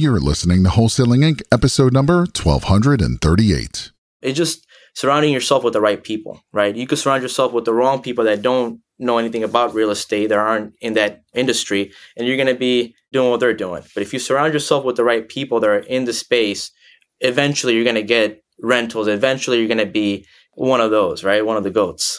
You're listening to Wholesaling Inc., episode number 1238. It's just surrounding yourself with the right people, right? You could surround yourself with the wrong people that don't know anything about real estate, that aren't in that industry, and you're going to be doing what they're doing. But if you surround yourself with the right people that are in the space, eventually you're going to get rentals. Eventually you're going to be one of those, right? One of the goats.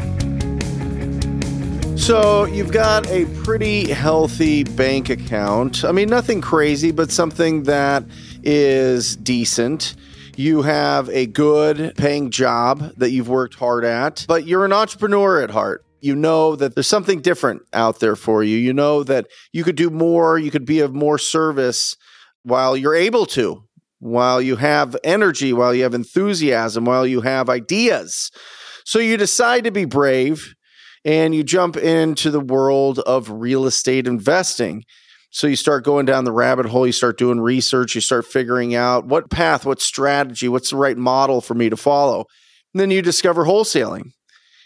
So you've got a pretty healthy bank account. I mean, nothing crazy, but something that is decent. You have a good paying job that you've worked hard at, but you're an entrepreneur at heart. You know that there's something different out there for you. You know that you could do more, you could be of more service while you're able to, while you have energy, while you have enthusiasm, while you have ideas. So you decide to be brave and you jump into the world of real estate investing. So you start going down the rabbit hole, you start doing research, you start figuring out what path, what strategy, what's the right model for me to follow. And then you discover wholesaling.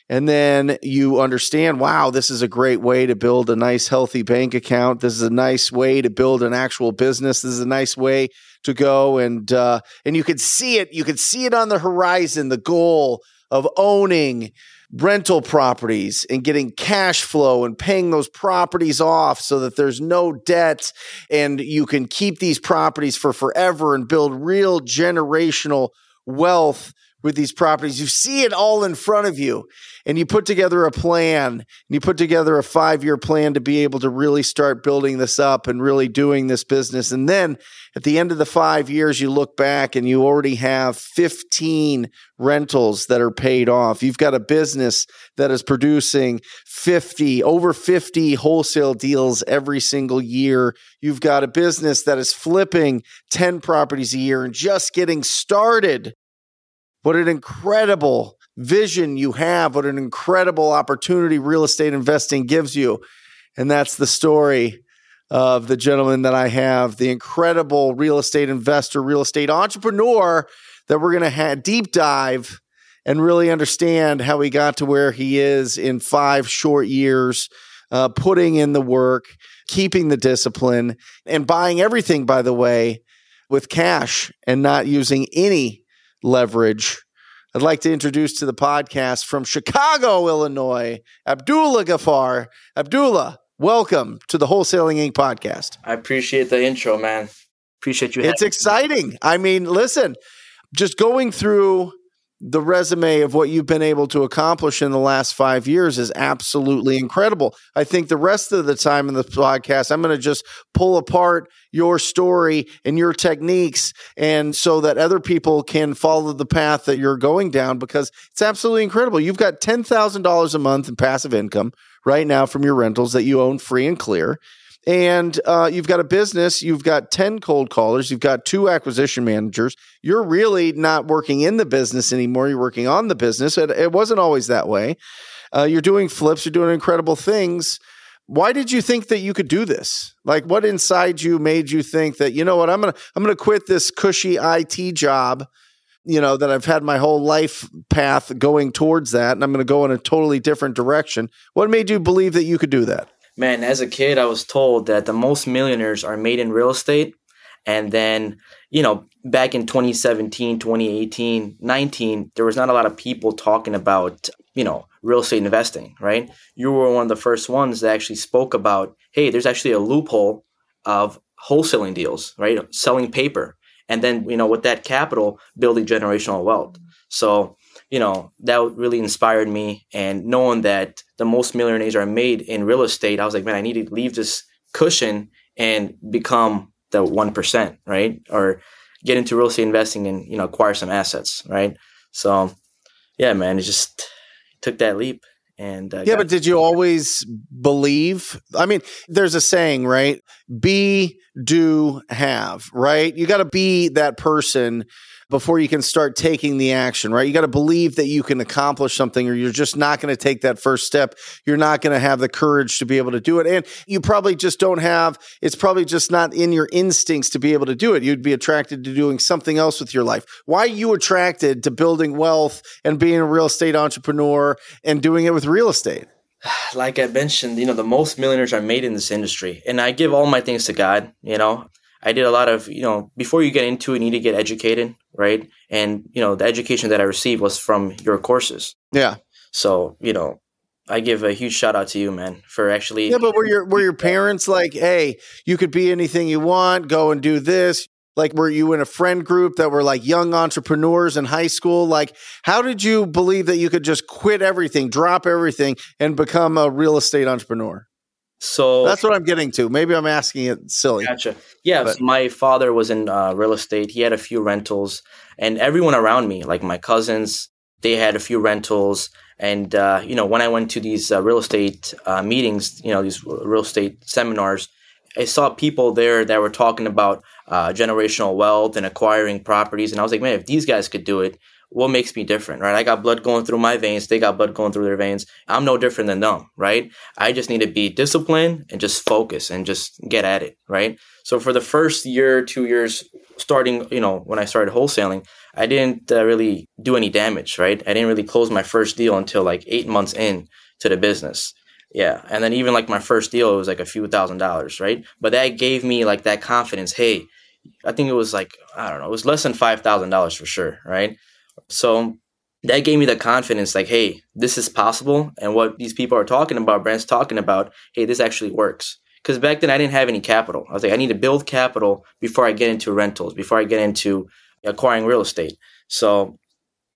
And then you understand, wow, this is a great way to build a nice, healthy bank account. This is a nice way to build an actual business. This is a nice way to go and uh, and you could see it. You could see it on the horizon. The goal of owning rental properties and getting cash flow and paying those properties off so that there's no debt and you can keep these properties for forever and build real generational wealth with these properties. You see it all in front of you and you put together a plan and you put together a five year plan to be able to really start building this up and really doing this business. And then at the end of the five years, you look back and you already have 15 rentals that are paid off. You've got a business that is producing 50, over 50 wholesale deals every single year. You've got a business that is flipping 10 properties a year and just getting started. What an incredible vision you have. What an incredible opportunity real estate investing gives you. And that's the story of the gentleman that I have, the incredible real estate investor, real estate entrepreneur that we're going to have deep dive and really understand how he got to where he is in five short years, uh, putting in the work, keeping the discipline, and buying everything, by the way, with cash and not using any leverage. I'd like to introduce to the podcast from Chicago, Illinois, Abdullah Ghaffar. Abdullah, welcome to the Wholesaling Inc. podcast. I appreciate the intro, man. Appreciate you. It's exciting. Me. I mean, listen, just going through the resume of what you've been able to accomplish in the last five years is absolutely incredible. I think the rest of the time in the podcast, I'm going to just pull apart your story and your techniques, and so that other people can follow the path that you're going down because it's absolutely incredible. You've got $10,000 a month in passive income right now from your rentals that you own free and clear and uh, you've got a business, you've got 10 cold callers, you've got two acquisition managers. You're really not working in the business anymore. You're working on the business. It, it wasn't always that way. Uh, you're doing flips, you're doing incredible things. Why did you think that you could do this? Like, what inside you made you think that you know what? I'm gonna I'm gonna quit this cushy IT job, you know, that I've had my whole life path going towards that, and I'm gonna go in a totally different direction. What made you believe that you could do that? Man, as a kid, I was told that the most millionaires are made in real estate. And then, you know, back in 2017, 2018, 19, there was not a lot of people talking about, you know, real estate investing, right? You were one of the first ones that actually spoke about, hey, there's actually a loophole of wholesaling deals, right? Selling paper. And then, you know, with that capital, building generational wealth. So you know, that really inspired me. And knowing that the most millionaires are made in real estate, I was like, man, I need to leave this cushion and become the 1%, right? Or get into real estate investing and, you know, acquire some assets, right? So, yeah, man, it just took that leap. And uh, yeah, but did you always believe? I mean, there's a saying, right? Be, do, have, right? You got to be that person before you can start taking the action, right? You got to believe that you can accomplish something or you're just not going to take that first step. You're not going to have the courage to be able to do it. And you probably just don't have, it's probably just not in your instincts to be able to do it. You'd be attracted to doing something else with your life. Why are you attracted to building wealth and being a real estate entrepreneur and doing it with real estate? Like I mentioned, you know, the most millionaires are made in this industry. And I give all my things to God, you know. I did a lot of, you know, before you get into it, you need to get educated, right? And, you know, the education that I received was from your courses. Yeah. So, you know, I give a huge shout out to you, man, for actually. Yeah, but were your were your parents like, hey, you could be anything you want, go and do this? Like, were you in a friend group that were like young entrepreneurs in high school? Like, how did you believe that you could just quit everything, drop everything, and become a real estate entrepreneur? So that's what I'm getting to. Maybe I'm asking it silly. Gotcha. Yeah, so my father was in uh, real estate. He had a few rentals, and everyone around me, like my cousins, they had a few rentals. And uh, you know, when I went to these uh, real estate uh, meetings, you know, these real estate seminars, I saw people there that were talking about uh, generational wealth and acquiring properties, and I was like, man, if these guys could do it, what makes me different, right? I got blood going through my veins. They got blood going through their veins. I'm no different than them, right? I just need to be disciplined and just focus and just get at it, right? So for the first year, two years, starting, you know, when I started wholesaling, I didn't uh, really do any damage, right? I didn't really close my first deal until like eight months in to the business. Yeah. And then even like my first deal, it was like a few thousand dollars, right? But that gave me like that confidence. Hey, I think it was like, I don't know, it was less than $5,000 for sure, right? So that gave me the confidence like, hey, this is possible. And what these people are talking about, Brent's talking about, hey, this actually works. Because back then I didn't have any capital. I was like, I need to build capital before I get into rentals, before I get into acquiring real estate. So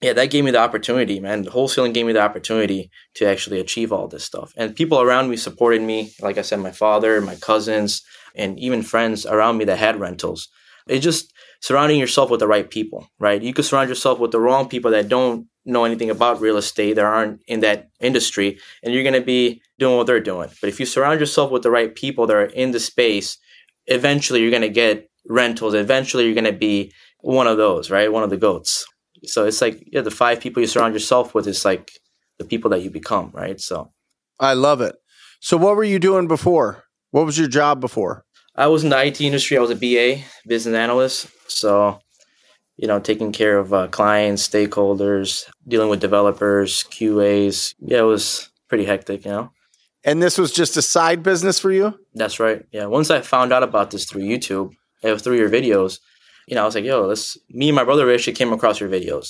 yeah, that gave me the opportunity, man. Wholesaling gave me the opportunity to actually achieve all this stuff. And people around me supported me. Like I said, my father, my cousins, and even friends around me that had rentals. It just surrounding yourself with the right people, right? You could surround yourself with the wrong people that don't know anything about real estate, that aren't in that industry, and you're going to be doing what they're doing. But if you surround yourself with the right people that are in the space, eventually you're going to get rentals. Eventually you're going to be one of those, right? One of the goats. So it's like, yeah, the five people you surround yourself with is like the people that you become, right? So I love it. So what were you doing before? What was your job before? I was in the IT industry. I was a BA, business analyst. So, you know, taking care of uh, clients, stakeholders, dealing with developers, QAs. Yeah, it was pretty hectic, you know. And this was just a side business for you? That's right. Yeah. Once I found out about this through YouTube, uh, through your videos, you know, I was like, yo, let's, me and my brother actually came across your videos.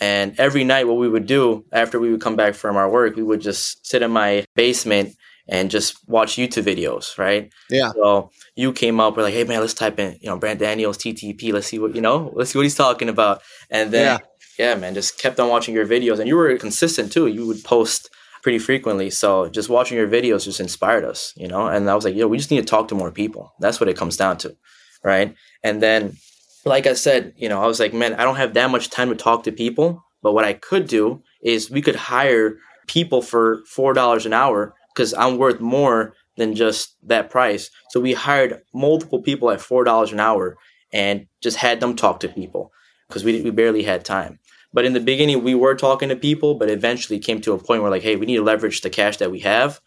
And every night, what we would do after we would come back from our work, we would just sit in my basement and just watch YouTube videos, right? Yeah. So you came up, we're like, hey man, let's type in, you know, Brent Daniels TTP. Let's see what you know. Let's see what he's talking about. And then yeah. yeah, man, just kept on watching your videos, and you were consistent too. You would post pretty frequently. So just watching your videos just inspired us, you know. And I was like, yo, we just need to talk to more people. That's what it comes down to, right? And then, like I said, you know, I was like, man, I don't have that much time to talk to people. But what I could do is we could hire people for four dollars an hour because I'm worth more than just that price. So we hired multiple people at four dollars an hour and just had them talk to people because we we barely had time. But in the beginning, we were talking to people, but eventually came to a point where like, hey, we need to leverage the cash that we have.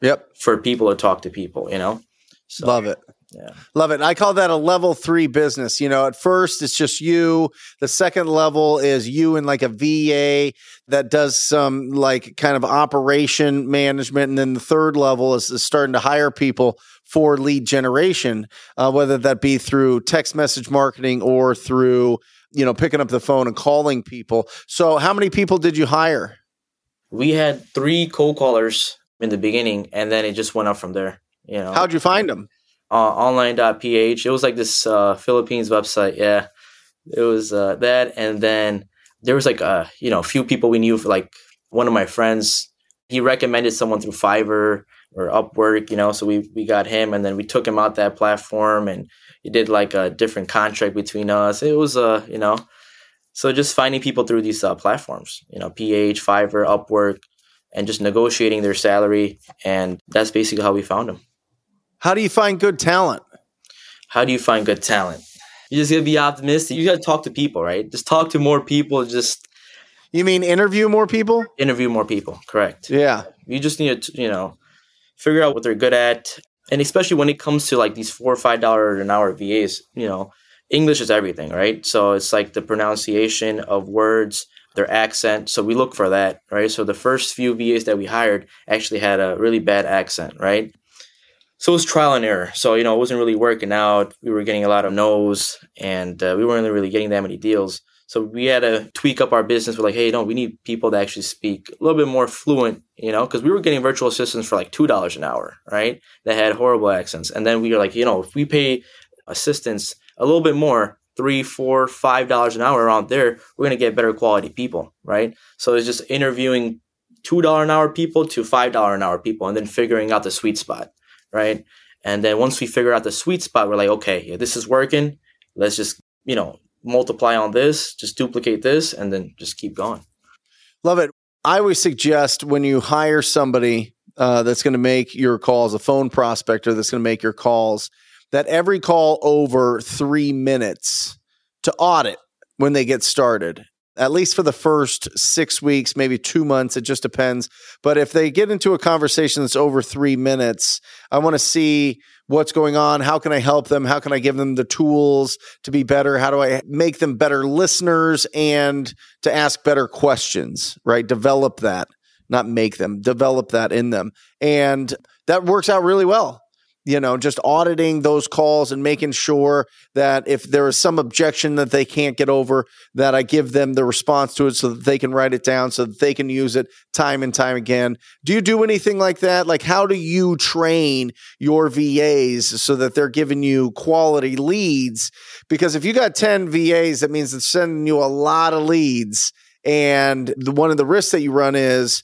Yep. For people to talk to people, you know. So, Love it. Yeah. Love it. I call that a level three business. You know, at first it's just you. The second level is you and like a VA that does some like kind of operation management. And then the third level is, is starting to hire people for lead generation, uh, whether that be through text message marketing or through, you know, picking up the phone and calling people. So, how many people did you hire? We had three cold callers in the beginning, and then it just went up from there. You know, how'd you find them? Uh, online.ph. It was like this uh, Philippines website. Yeah, it was uh, that, and then there was like a you know a few people we knew. For like one of my friends, he recommended someone through Fiverr or Upwork. You know, so we we got him, and then we took him out that platform, and he did like a different contract between us. It was uh you know, so just finding people through these uh, platforms. You know, PH, Fiverr, Upwork. And just negotiating their salary, and that's basically how we found them. How do you find good talent? How do you find good talent? You just gotta be optimistic. You gotta talk to people, right? Just talk to more people. Just You mean interview more people? interview more people. Correct. Yeah. You just need to, you know, figure out what they're good at, and especially when it comes to like these four or five dollar an hour VAs, you know, English is everything, right? So it's like the pronunciation of words, their accent. So we look for that, right? So the first few VAs that we hired actually had a really bad accent, right? So it was trial and error. So you know, it wasn't really working out. We were getting a lot of no's, and uh, we weren't really getting that many deals. So we had to tweak up our business. We're like, hey, no, we need people that actually speak a little bit more fluent, you know, because we were getting virtual assistants for like two dollars an hour, right? That had horrible accents, and then we were like, you know, if we pay assistants a little bit more, three, four, five dollars an hour around there, we're gonna get better quality people, right? So it's just interviewing two dollar an hour people to five dollar an hour people, and then figuring out the sweet spot, right? And then once we figure out the sweet spot, we're like, okay, yeah, this is working. Let's just you know multiply on this, just duplicate this, and then just keep going. Love it. I always suggest when you hire somebody uh, that's going to make your calls, a phone prospector that's going to make your calls, that every call over three minutes to audit when they get started. At least for the first six weeks, maybe two months, it just depends. But if they get into a conversation that's over three minutes, I want to see what's going on. How can I help them? How can I give them the tools to be better? How do I make them better listeners and to ask better questions, right? Develop that, not make them, develop that in them. And that works out really well you know, just auditing those calls and making sure that if there is some objection that they can't get over, that I give them the response to it so that they can write it down so that they can use it time and time again. Do you do anything like that? Like, how do you train your VAs so that they're giving you quality leads? Because if you got 10 VAs, that means it's sending you a lot of leads. And the, one of the risks that you run is,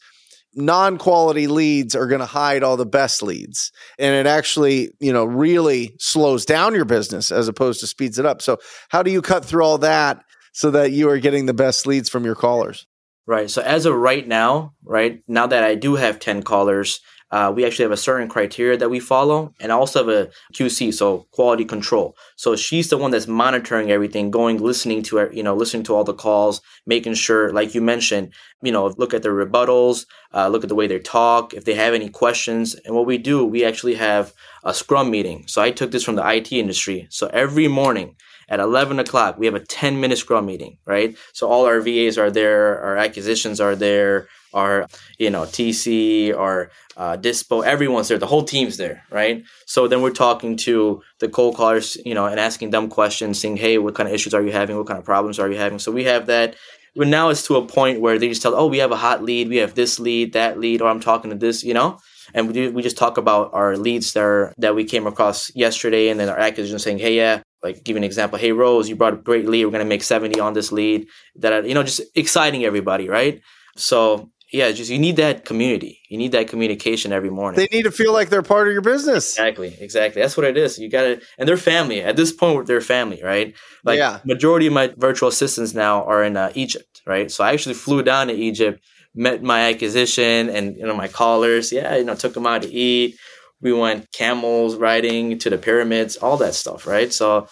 non-quality leads are going to hide all the best leads. And it actually you know really slows down your business as opposed to speeds it up. So how do you cut through all that so that you are getting the best leads from your callers? Right. So as of right now, right now that I do have ten callers, uh, we actually have a certain criteria that we follow, and I also have a QC, so quality control. So she's the one that's monitoring everything, going, listening to you know, listening to all the calls, making sure, like you mentioned, you know, look at their rebuttals, uh, look at the way they talk, if they have any questions, and what we do, we actually have a Scrum meeting. So I took this from the IT industry. So every morning at 11 o'clock we have a 10 minute scrum meeting right? So all our vas are there our acquisitions are there our you know tc our uh, dispo everyone's there the whole team's there right? So then we're talking to the cold callers you know and asking them questions saying hey what kind of issues are you having? What kind of problems are you having? So we have that. But now it's to a point where they just tell oh we have a hot lead we have this lead that lead or i'm talking to this you know? And we, do, we just talk about our leads that that we came across yesterday and then our acquisition saying hey yeah like give an example. Hey rose you brought a great lead. We're going to make 70 on this lead. That you know just exciting everybody right? So yeah just you need that community. You need that communication every morning. They need to feel like they're part of your business. Exactly exactly. That's what it is. You gotta and they're family. At this point they're family right? Like Yeah. majority of my virtual assistants now are in uh, egypt right? So i actually flew down to egypt met my acquisition and you know my callers. Yeah you know took them out to eat we went camels riding to the pyramids all that stuff right? So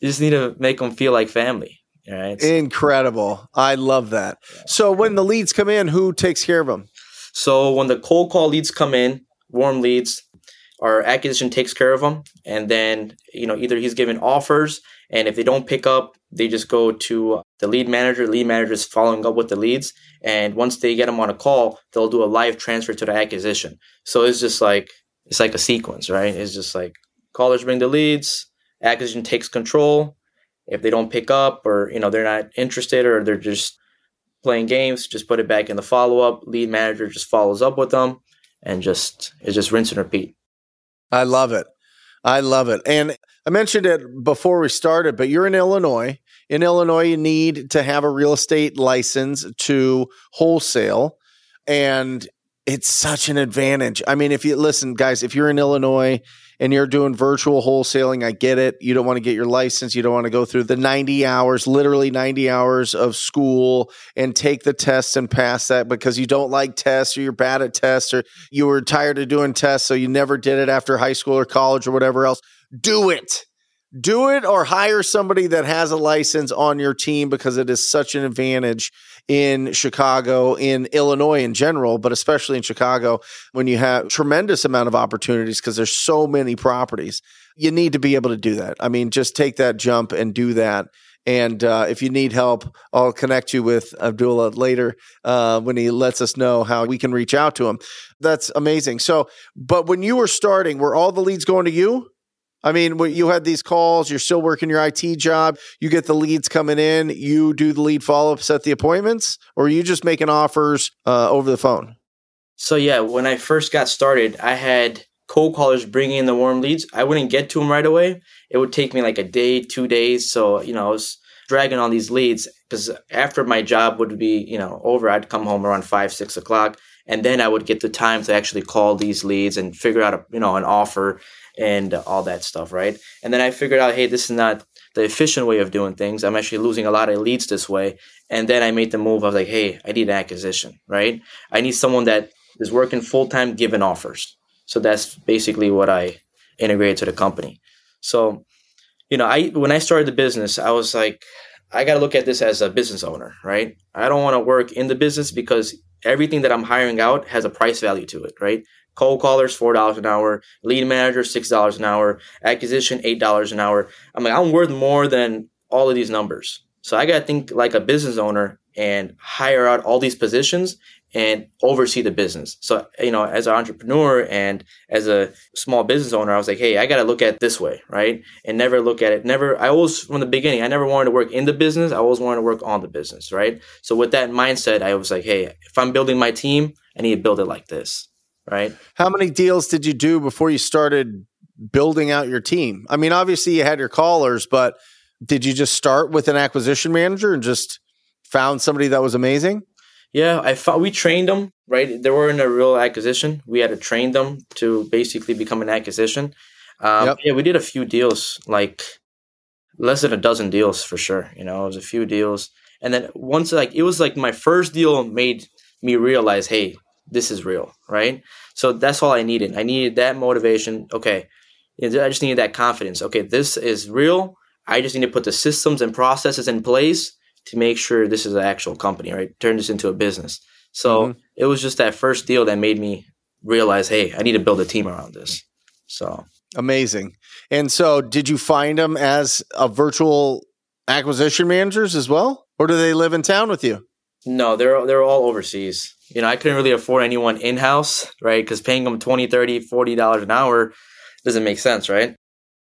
you just need to make them feel like family right? Incredible. I love that. So when the leads come in who takes care of them So when the cold call leads come in, warm leads, our acquisition takes care of them, and then you know either he's given offers, and if they don't pick up, they just go to the lead manager. Lead manager is following up with the leads, and once they get them on a call, they'll do a live transfer to the acquisition. So it's just like it's like a sequence, right? It's just like callers bring the leads, acquisition takes control. If they don't pick up, or you know they're not interested, or they're just playing games, just put it back in the follow up. Lead manager just follows up with them and just it's just rinse and repeat. I love it. I love it. And I mentioned it before we started, but you're in Illinois. In Illinois, you need to have a real estate license to wholesale. And it's such an advantage. I mean, if you listen, guys, if you're in Illinois and you're doing virtual wholesaling, I get it. You don't want to get your license. You don't want to go through the 90 hours, literally 90 hours of school and take the tests and pass that because you don't like tests or you're bad at tests or you were tired of doing tests. So you never did it after high school or college or whatever else. Do it. do it or hire somebody that has a license on your team because it is such an advantage in Chicago, in Illinois in general, but especially in Chicago when you have tremendous amount of opportunities because there's so many properties. You need to be able to do that. I mean, just take that jump and do that. And uh, if you need help, I'll connect you with Abdullah later uh, when he lets us know how we can reach out to him. That's amazing. So, but when you were starting, were all the leads going to you? I mean, you had these calls, you're still working your IT job, you get the leads coming in, you do the lead follow up, set the appointments, or you just making offers uh, over the phone? So, yeah, when I first got started, I had cold callers bringing in the warm leads. I wouldn't get to them right away. It would take me like a day, two days. So, you know, I was dragging on these leads because after my job would be, you know, over, I'd come home around five, six o'clock. And then I would get the time to actually call these leads and figure out, a, you know, an offer and all that stuff, right? And then I figured out, hey, this is not the efficient way of doing things. I'm actually losing a lot of leads this way. And then I made the move. Was like, hey, I need an acquisition, right? I need someone that is working full time, giving offers. So that's basically what I integrated to the company. So, you know, I when I started the business, I was like, I got to look at this as a business owner, right? I don't want to work in the business because everything that I'm hiring out has a price value to it, right? Cold callers, four dollars an hour. Lead manager, six dollars an hour. Acquisition, eight dollars an hour. I'm like, I'm worth more than all of these numbers. So I gotta think like a business owner and hire out all these positions and oversee the business. So, you know, as an entrepreneur and as a small business owner, I was like, hey, I got to look at this way, right? And never look at it. Never, I always, from the beginning, I never wanted to work in the business. I always wanted to work on the business, right? So, with that mindset, I was like, hey, if I'm building my team, I need to build it like this right? How many deals did you do before you started building out your team? I mean, obviously you had your callers, but did you just start with an acquisition manager and just found somebody that was amazing? Yeah, I thought we trained them, right? They weren't a real acquisition. We had to train them to basically become an acquisition. Um, yep. Yeah, we did a few deals, like less than a dozen deals for sure. You know, it was a few deals. And then once, like, it was like my first deal made me realize, hey, this is real, right? So that's all I needed. I needed that motivation. Okay, I just needed that confidence. Okay, this is real. I just need to put the systems and processes in place to make sure this is an actual company, right? Turn this into a business. So mm-hmm. it was just that first deal that made me realize, hey, I need to build a team around this. So amazing. And so, did you find them as a virtual acquisition managers as well, or do they live in town with you? No, they're they're all overseas you know, I couldn't really afford anyone in house, right? Because paying them 20, 30, 40 dollars an hour doesn't make sense, right?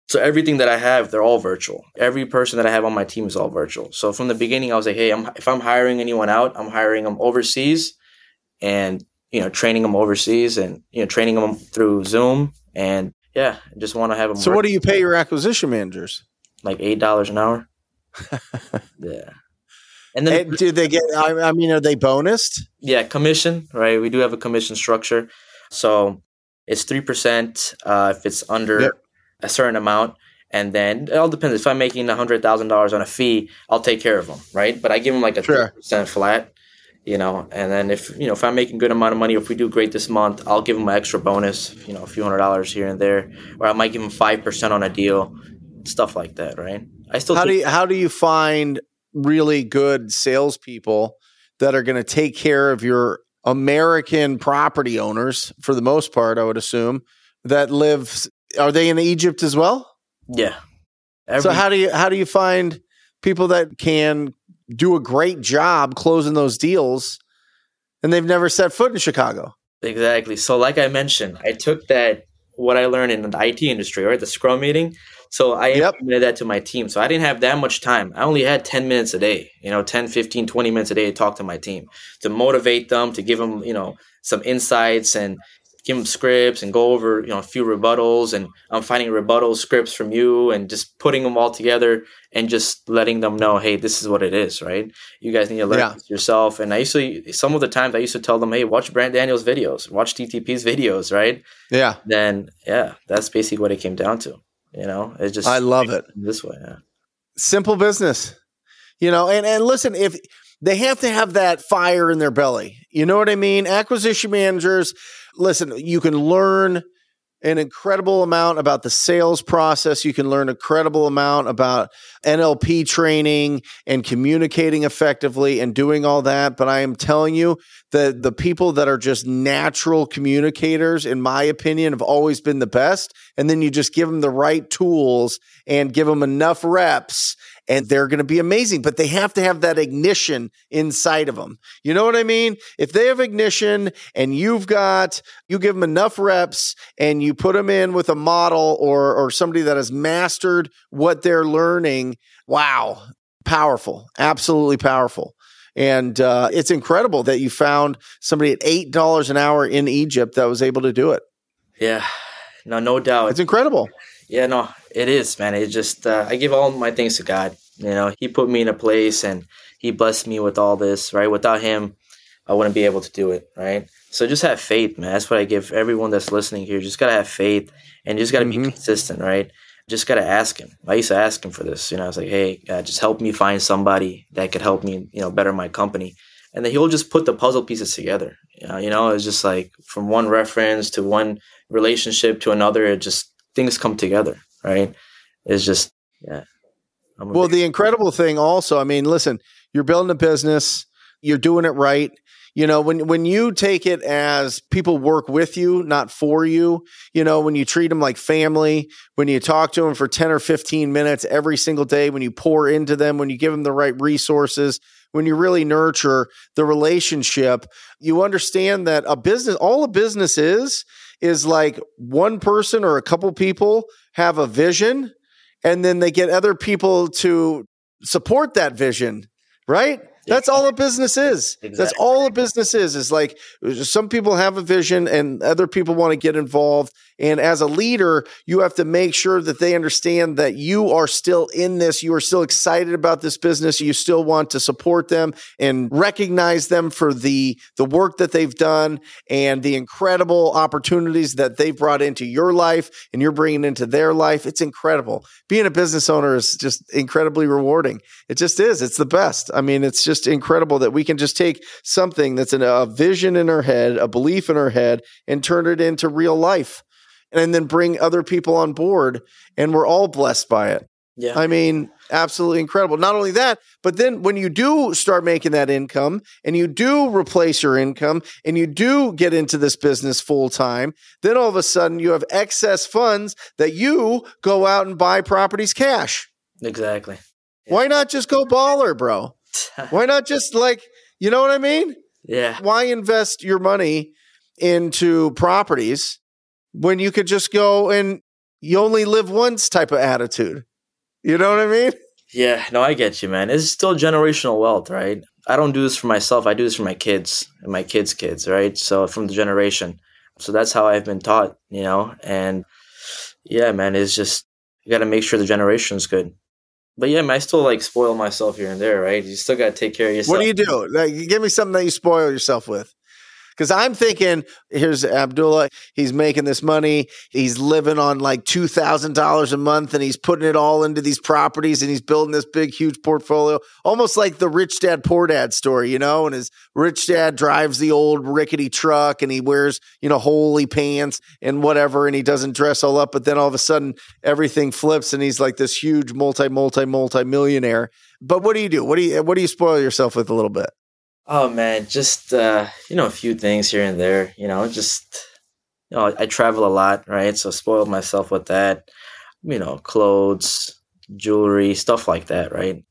So everything that I have, they're all virtual. Every person that I have on my team is all virtual. So from the beginning, I was like, hey, I'm, if I'm hiring anyone out, I'm hiring them overseas, and you know, training them overseas, and you know, training them through Zoom, and yeah, I just want to have them. So, what do you pay your acquisition managers? Like eight dollars an hour. yeah. And then do they get? I, mean, are they bonused? Yeah, commission. Right. We do have a commission structure, so it's three percent uh, if it's under yep. a certain amount, and then it all depends. If I'm making a hundred thousand dollars on a fee, I'll take care of them, right? But I give them like a three sure. percent flat, you know. And then if you know if I'm making good amount of money, if we do great this month, I'll give them an extra bonus, you know, a few hundred dollars here and there, or I might give them five percent on a deal, stuff like that, right? I still how do you, how do you find really good salespeople that are going to take care of your American property owners for the most part, I would assume, that live are they in Egypt as well? Yeah. Every- so how do you how do you find people that can do a great job closing those deals and they've never set foot in Chicago? Exactly. So like I mentioned, I took that what I learned in the IT industry, right? The scrum meeting, so I yep. implemented that to my team. So I didn't have that much time. I only had 10 minutes a day, you know, 10, 15, 20 minutes a day to talk to my team, to motivate them, to give them, you know, some insights and give them scripts and go over, you know, a few rebuttals. And I'm finding rebuttal scripts from you and just putting them all together and just letting them know, hey, this is what it is, right? You guys need to learn yeah. yourself. And I used to, some of the times I used to tell them, hey, watch Brent Daniels videos, watch TTP's videos, right? Yeah. Then, yeah, that's basically what it came down to. You know, it's just I love it this way. Yeah. Simple business, you know. And and listen, if they have to have that fire in their belly, you know what I mean. Acquisition managers, listen, you can learn an incredible amount about the sales process. You can learn a incredible amount about NLP training and communicating effectively and doing all that. But I am telling you that the people that are just natural communicators, in my opinion, have always been the best. And then you just give them the right tools and give them enough reps and they're going to be amazing, but they have to have that ignition inside of them. You know what I mean? If they have ignition and you've got, you give them enough reps and you put them in with a model or, or somebody that has mastered what they're learning. Wow. Powerful. Absolutely powerful. And uh, it's incredible that you found somebody at $8 an hour in Egypt that was able to do it. Yeah. No, no doubt. It's incredible. Yeah, no, it is, man. It just uh, I give all my thanks to God. You know, He put me in a place and He blessed me with all this. Right, without Him, I wouldn't be able to do it. Right, so just have faith, man. That's what I give everyone that's listening here. Just gotta have faith and just gotta mm-hmm. be consistent. Right, just gotta ask Him. I used to ask Him for this. You know, I was like, hey, God, just help me find somebody that could help me. You know, better my company. And then he'll just put the puzzle pieces together. You know, it's just like from one reference to one relationship to another. It just things come together, right? It's just yeah. Well, the incredible thing also, I mean, listen, you're building a business, you're doing it right. You know, when when you take it as people work with you, not for you, you know, when you treat them like family, when you talk to them for 10 or 15 minutes every single day, when you pour into them, when you give them the right resources, when you really nurture the relationship, you understand that a business, all a business is, is like one person or a couple people have a vision and then they get other people to support that vision, right? That's all a business is. Exactly. That's all a business is. Is like some people have a vision and other people want to get involved. And as a leader, you have to make sure that they understand that you are still in this. You are still excited about this business. You still want to support them and recognize them for the, the work that they've done and the incredible opportunities that they've brought into your life and you're bringing into their life. It's incredible. Being a business owner is just incredibly rewarding. It just is. It's the best. I mean, it's just incredible that we can just take something that's in a vision in our head, a belief in our head, and turn it into real life and then bring other people on board and we're all blessed by it. Yeah. I mean, absolutely incredible. Not only that, but then when you do start making that income and you do replace your income and you do get into this business full time, then all of a sudden you have excess funds that you go out and buy properties cash. Exactly. Yeah. Why not just go baller, bro? Why not just like, you know what I mean? Yeah. Why invest your money into properties when you could just go and you only live once type of attitude. You know what I mean? Yeah, no, I get you, man. It's still generational wealth, right? I don't do this for myself. I do this for my kids and my kids' kids, right? So from the generation. So that's how I've been taught, you know? And yeah, man, it's just, you got to make sure the generation's good. But yeah, man, I still like spoil myself here and there, right? You still got to take care of yourself. What do you do? Like, give me something that you spoil yourself with. Because I'm thinking, here's Abdullah. He's making this money. He's living on like $2,000 a month and he's putting it all into these properties and he's building this big, huge portfolio, almost like the rich dad, poor dad story, you know? And his rich dad drives the old rickety truck and he wears, you know, holy pants and whatever. And he doesn't dress all up. But then all of a sudden, everything flips and he's like this huge multi, multi, multi millionaire. But what do you do? What do you, what do you spoil yourself with a little bit? Oh man, just uh, you know, a few things here and there. You know, just you know, I travel a lot, right? So spoiled myself with that. You know, clothes, jewelry, stuff like that, right?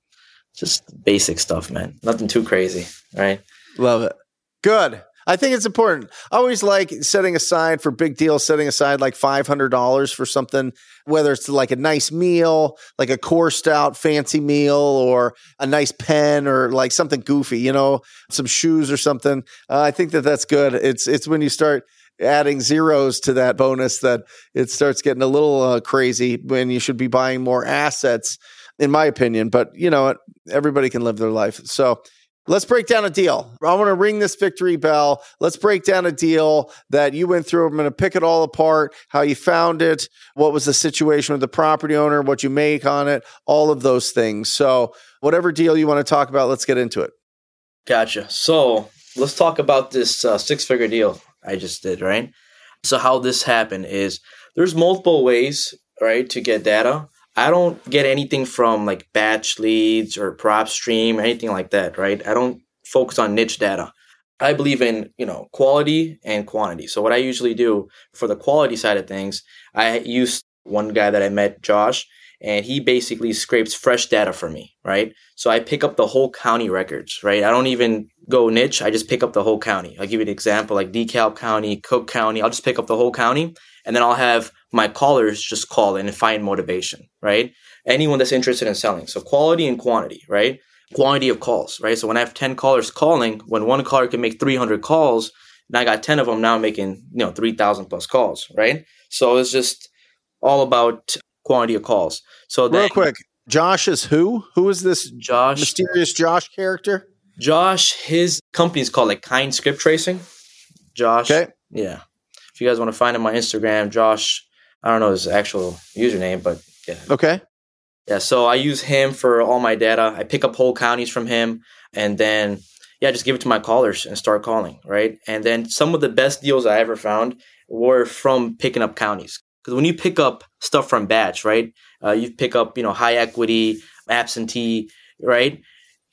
Just basic stuff, man. Nothing too crazy, right? Love it. Good. I think it's important. I always like setting aside for big deals, setting aside like $500 for something, whether it's like a nice meal, like a coursed out fancy meal, or a nice pen, or like something goofy, you know, some shoes or something. Uh, I think that that's good. It's, it's when you start adding zeros to that bonus that it starts getting a little uh, crazy when you should be buying more assets in my opinion but you know everybody can live their life so Let's break down a deal. I want to ring this victory bell. Let's break down a deal that you went through. I'm going to pick it all apart, how you found it, what was the situation with the property owner, what you make on it, all of those things. So, whatever deal you want to talk about, let's get into it. Gotcha. So, let's talk about this uh, six figure deal I just did, right? So how this happened is there's multiple ways, right, to get data. I don't get anything from like BatchLeads or PropStream or anything like that, right? I don't focus on niche data. I believe in, you know, quality and quantity. So what I usually do for the quality side of things, I use one guy that I met, Josh, and he basically scrapes fresh data for me, right? So I pick up the whole county records, right? I don't even go niche. I just pick up the whole county. I'll give you an example like DeKalb County, Cook County. I'll just pick up the whole county and then I'll have my callers just call and find motivation, right? Anyone that's interested in selling. So quality and quantity, right? Quantity of calls, right? So when I have 10 callers calling, when one caller can make 300 calls, and I got 10 of them now making, you know, 3,000 plus calls, right? So it's just all about quantity of calls. So real quick, Josh is who? Who is this Josh mysterious Josh character? Josh, his company is called like Kind Skiptracing. Josh. Okay. Yeah. If you guys want to find him on Instagram, Josh, I don't know his actual username, but yeah. Okay. Yeah. So I use him for all my data. I pick up whole counties from him and then yeah, just give it to my callers and start calling, right? And then some of the best deals I ever found were from picking up counties. Because when you pick up stuff from batch, right? Uh, you pick up, you know, high equity, absentee, right?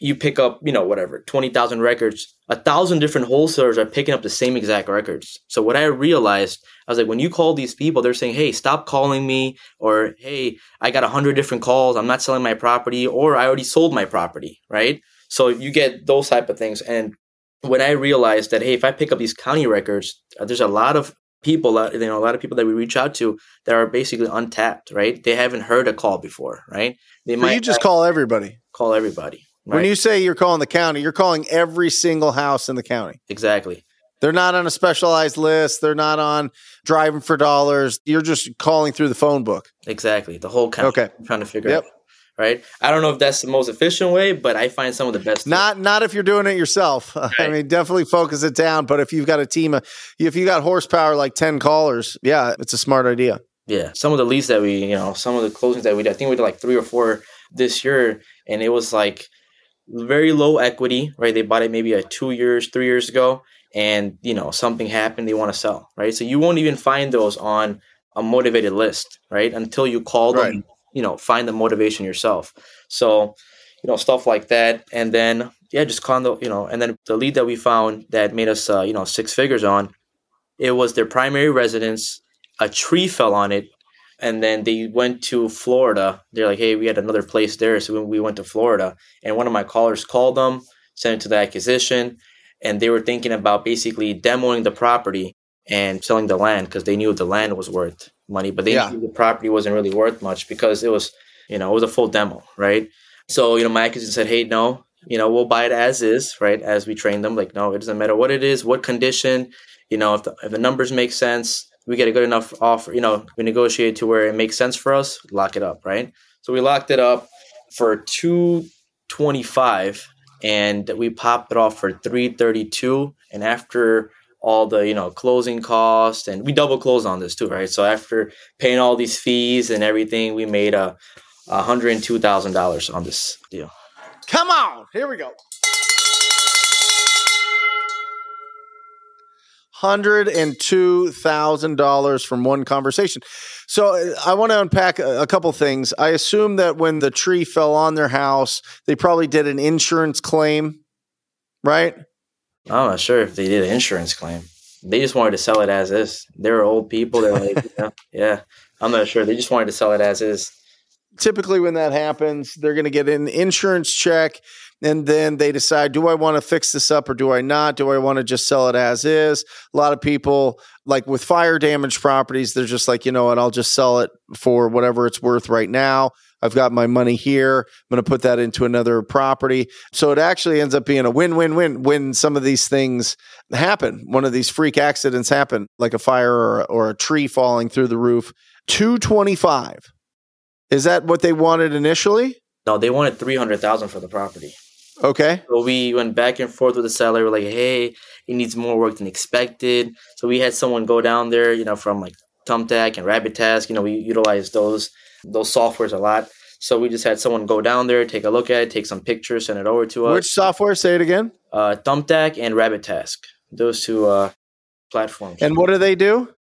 You pick up, you know, whatever, 20,000 records, a thousand different wholesalers are picking up the same exact records. So what I realized, I was like, when you call these people, they're saying, hey, stop calling me, or hey, I got a hundred different calls, I'm not selling my property, or I already sold my property, right? So you get those type of things. And when I realized that, hey, if I pick up these county records, uh, there's a lot of people, you know, a lot of people that we reach out to that are basically untapped, right? They haven't heard a call before, right? They might you just call everybody. Call everybody. Right? When you say you're calling the county, you're calling every single house in the county. Exactly. They're not on a specialized list. They're not on driving for dollars. You're just calling through the phone book. Exactly. The whole county. Okay. I'm trying to figure yep. out. Right. I don't know if that's the most efficient way, but I find some of the best. Not not if you're doing it yourself. Right. I mean, definitely focus it down. But if you've got a team of, if you got horsepower like ten callers, yeah, it's a smart idea. Yeah. Some of the leads that we, you know, some of the closings that we did, I think we did like three or four this year, and it was like very low equity, right? They bought it maybe a two years, three years ago, and you know something happened, they want to sell, right? So you won't even find those on a motivated list, right? Until you call them, right. you know, find the motivation yourself. So, you know, stuff like that, and then yeah, just condo, you know, and then the lead that we found that made us, uh, you know, six figures on, it was their primary residence. A tree fell on it and then they went to Florida. They're like, hey, we had another place there, so we went to Florida. And one of my callers called them, sent it to the acquisition, and they were thinking about basically demoing the property and selling the land because they knew the land was worth money, but they yeah. knew the property wasn't really worth much because it was, you know, it was a full demo, right? So, you know, my acquisition said, hey, no, you know, we'll buy it as is, right? As we train them, like, no, it doesn't matter what it is, what condition, you know, if the, if the numbers make sense, we get a good enough offer, you know, we negotiate to where it makes sense for us, lock it up, right? So we locked it up for 225 and we popped it off for 332 and after all the, you know, closing costs and we double closed on this too, right? So after paying all these fees and everything, we made a $102,000 on this deal. Come on, here we go. $102,000 from one conversation. So uh, I want to unpack a, a, couple things. I assume that when the tree fell on their house, they probably did an insurance claim, right? I'm not sure if they did an insurance claim. They just wanted to sell it as is. They were old people. They're like, you know, yeah, I'm not sure. They just wanted to sell it as is. Typically, when that happens, they're going to get an insurance check and then they decide do i want to fix this up or do i not? Do i want to just sell it as is? A lot of people like with fire damage properties they're just like you know what? I'll just sell it for whatever it's worth right now. I've got my money here. I'm going to put that into another property. So it actually ends up being a win-win-win when some of these things happen. One of these freak accidents happen like a fire or, or a tree falling through the roof. 225 is that what they wanted initially? No, they wanted three hundred thousand for the property. Okay. So we went back and forth with the seller. We're like, hey, it needs more work than expected. So we had someone go down there, you know, from like Thumbtack and Rabbit Task. You know, we utilize those those softwares a lot. So we just had someone go down there, take a look at it, take some pictures, send it over to us. Which software? Say it again. Uh, Thumbtack and Rabbit Task. Those two uh, platforms. And what do they do?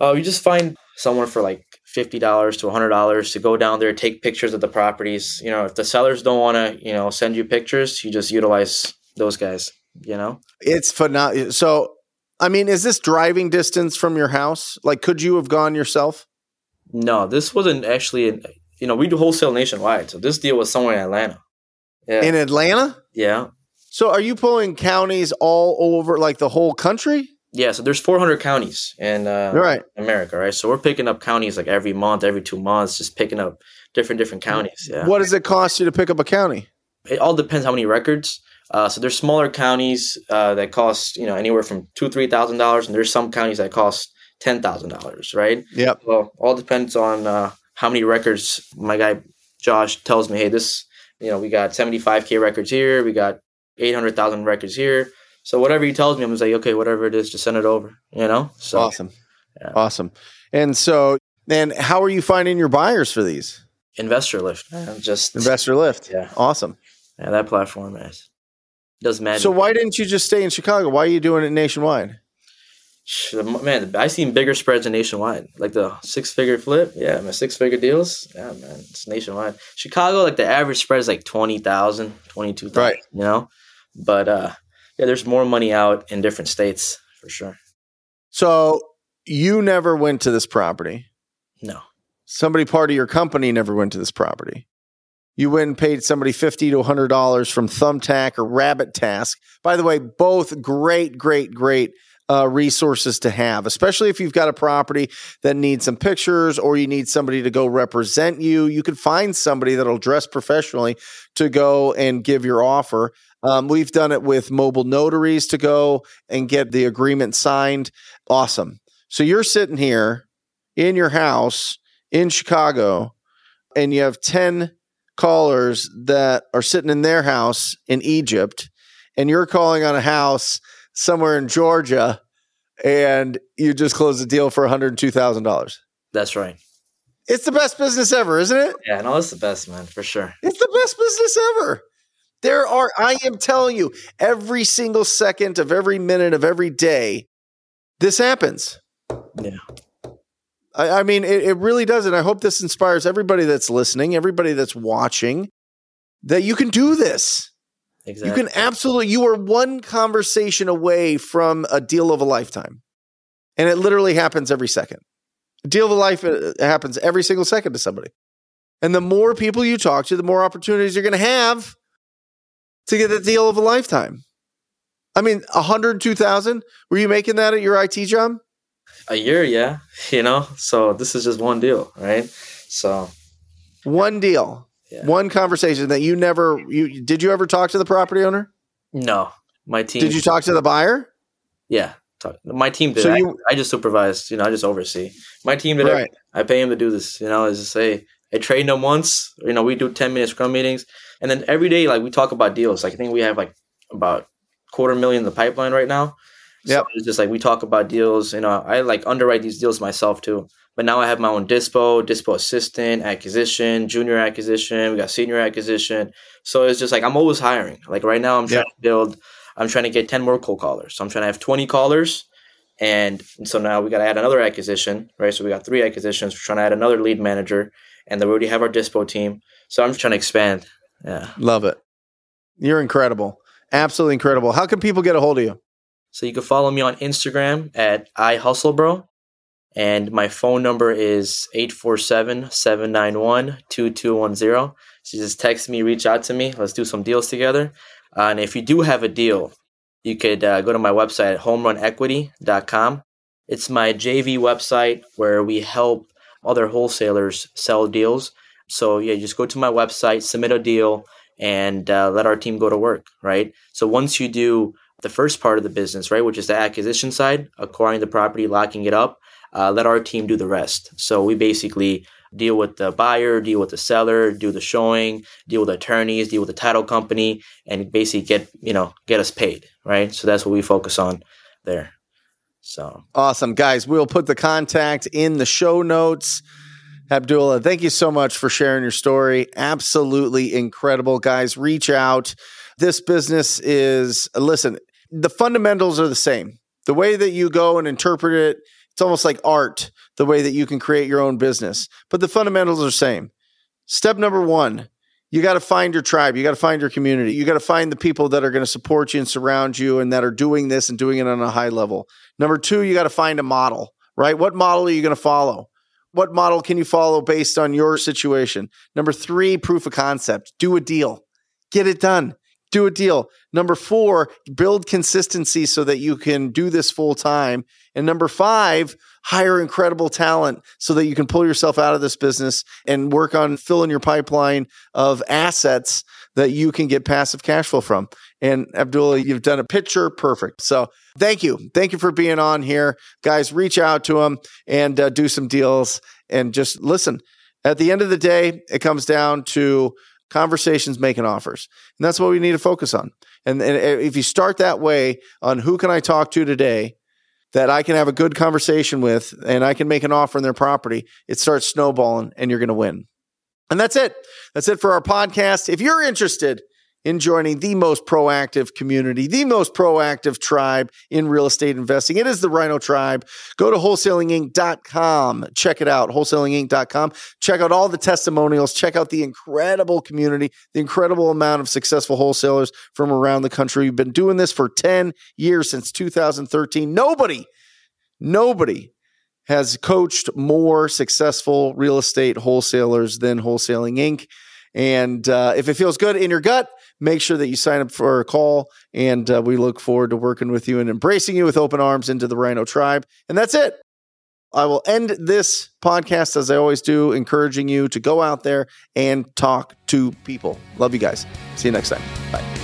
Uh, you just find someone for like fifty dollars to hundred dollars to go down there, take pictures of the properties. You know, if the sellers don't want to, you know, send you pictures, you just utilize those guys. You know, It's phenomenal. So, I mean, is this driving distance from your house? Like, could you have gone yourself? no, this wasn't actually. An, you know, we do wholesale nationwide, so this deal was somewhere in Atlanta. Yeah, In Atlanta? yeah, So, are you pulling counties all over, like the whole country? Yeah. So there's 400 counties in uh, Right. America, right? So we're picking up counties like every month, every two months, just picking up different different counties. Yeah. What does it cost you to pick up a county? it all depends how many records. Uh, so there's smaller counties uh, that cost you know anywhere from two three thousand dollars, and there's some counties that cost ten thousand dollars, right? Yep. Well, all depends on uh, how many records. My guy Josh tells me, hey, this you know we got seventy five k records here, we got eight hundred thousand records here. So whatever he tells me, I'm just like, okay, whatever it is, just send it over. You know. So awesome. yeah. Awesome. And so, and how are you finding your buyers for these? InvestorLift, man. Just InvestorLift. Yeah. Awesome. yeah, that platform, man, does magic. So, why didn't you just stay in Chicago? Why are you doing it nationwide? Man, I seen bigger spreads in nationwide, like the six figure flip. Yeah, my six figure deals. Yeah, man, it's nationwide. Chicago, like the average spread is like 20,000, 22,000, Right. you know? But uh, yeah, there's more money out in different states for sure. So, you never went to this property. No. Somebody part of your company never went to this property. You went and paid somebody fifty to hundred dollars from Thumbtack or Rabbit Task. By the way, both great, great, great uh, resources to have, especially if you've got a property that needs some pictures or you need somebody to go represent you. You can find somebody that'll dress professionally to go and give your offer. Um, we've done it with mobile notaries to go and get the agreement signed. Awesome. So you're sitting here in your house in Chicago and you have 10 callers that are sitting in their house in Egypt and you're calling on a house somewhere in Georgia and you just closed a deal for $102,000. That's right. It's the best business ever, isn't it? Yeah, no, it's the best, man, for sure. It's the best business ever. There are, I am telling you, every single second of every minute of every day, this happens. Yeah. I, I mean, it, it really does. And I hope this inspires everybody that's listening, everybody that's watching, that you can do this. Exactly. You can absolutely, you are one conversation away from a deal of a lifetime. And it literally happens every second. A deal of a life uh, happens every single second to somebody. And the more people you talk to, the more opportunities you're going to have to get the deal of a lifetime. I mean, 102,000, were you making that at your IT job? a year, yeah, you know? So this is just one deal, right? So One deal, Yeah. one conversation that you never, you did you ever talk to the property owner? no, my team. Did you talk to the buyer? Yeah, talk, my team did. So I, you- I just supervised. You know, I just oversee. My team did. Right. I pay him to do this. You know, is to say I train them once. You know, we do ten minute scrum meetings, and then every day, like we talk about deals. Like I think we have like about quarter million in the pipeline right now. So Yep. it's just like we talk about deals. You know, I like underwrite these deals myself too. But now I have my own dispo, dispo assistant, acquisition, junior acquisition. We got senior acquisition. So it's just like I'm always hiring. Like right now, I'm trying to build. I'm trying to get ten more cold callers. So I'm trying to have twenty callers. And so now we got to add another acquisition, right? So we got three acquisitions. We're trying to add another lead manager, and then we already have our dispo team. So I'm trying to expand. Yeah. Love it. You're incredible. Absolutely incredible. How can people get a hold of you? So you can follow me on Instagram at iHustleBro. And my phone number is 847-791-2210. So just text me, reach out to me. Let's do some deals together. Uh, and if you do have a deal, you could uh, go to my website, at homerunequity.com. It's my JV website where we help other wholesalers sell deals. So yeah, just go to my website, submit a deal, and uh, let our team go to work, right? So once you do the first part of the business, right, which is the acquisition side, acquiring the property, locking it up, uh, let our team do the rest. So we basically deal with the buyer, deal with the seller, do the showing, deal with attorneys, deal with the title company, and basically get you know get us paid, right? So that's what we focus on there. So Awesome. Guys, we'll put the contact in the show notes. Abdullah, thank you so much for sharing your story. Absolutely incredible. Guys, reach out. This business is, listen, the fundamentals are the same. The way that you go and interpret it It's almost like art, the way that you can create your own business. But the fundamentals are the same. Step number one, you got to find your tribe. You got to find your community. You got to find the people that are going to support you and surround you and that are doing this and doing it on a high level. Number two, you got to find a model, right? What model are you going to follow? What model can you follow based on your situation? Number three, proof of concept. Do a deal. Get it done do a deal. Number four, build consistency so that you can do this full time. And number five, hire incredible talent so that you can pull yourself out of this business and work on filling your pipeline of assets that you can get passive cash flow from. And Abdullah, you've done a picture perfect. So thank you. Thank you for being on here. Guys, reach out to them and uh, do some deals and just listen. At the end of the day, it comes down to conversations making offers and that's what we need to focus on and, and if you start that way on who can i talk to today that i can have a good conversation with and i can make an offer on their property it starts snowballing and you're going to win and that's it that's it for our podcast if you're interested in joining the most proactive community, the most proactive tribe in real estate investing. It is the Rhino Tribe. Go to wholesalinginc.com. Check it out, wholesalinginc.com. Check out all the testimonials. Check out the incredible community, the incredible amount of successful wholesalers from around the country. We've been doing this for 10 years since 2013. Nobody, nobody has coached more successful real estate wholesalers than Wholesaling Inc. And uh, if it feels good in your gut, make sure that you sign up for a call. And uh, we look forward to working with you and embracing you with open arms into the Rhino tribe. And that's it. I will end this podcast as I always do, encouraging you to go out there and talk to people. Love you guys. See you next time. Bye.